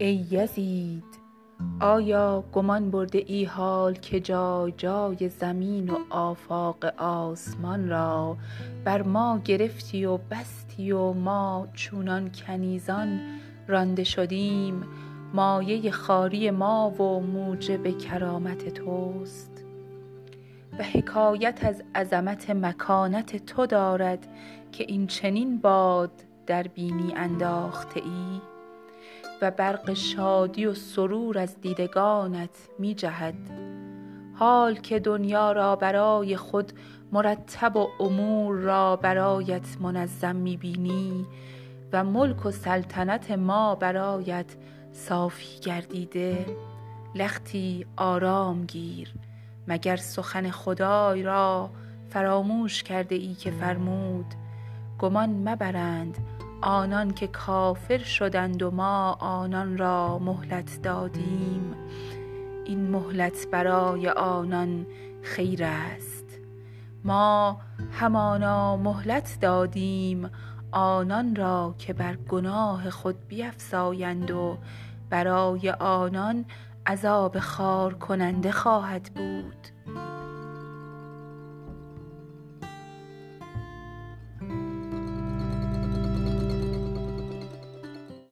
ای یزید آیا گمان برده ای حال که جای جای زمین و آفاق آسمان را بر ما گرفتی و بسطی و ما چونان کنیزان رانده شدیم مایه خواری ما و موجب کرامت توست؟ و حکایت از عظمت مکانت تو دارد که این چنین باد در بینی انداخته ای؟ و برق شادی و سرور از دیدگانت می جهد حال که دنیا را برای خود مرتب و امور را برایت منظم می بینی و ملک و سلطنت ما برایت صافی گردیده. لختی آرام گیر مگر سخن خدای را فراموش کرده ای که فرمود گمان مبرند آنان که کافر شدند و ما آنان را مهلت دادیم. این مهلت برای آنان خیر است. ما همانا مهلت دادیم آنان را که بر گناه خود بیفزایند و برای آنان عذاب خارکننده خواهد بود.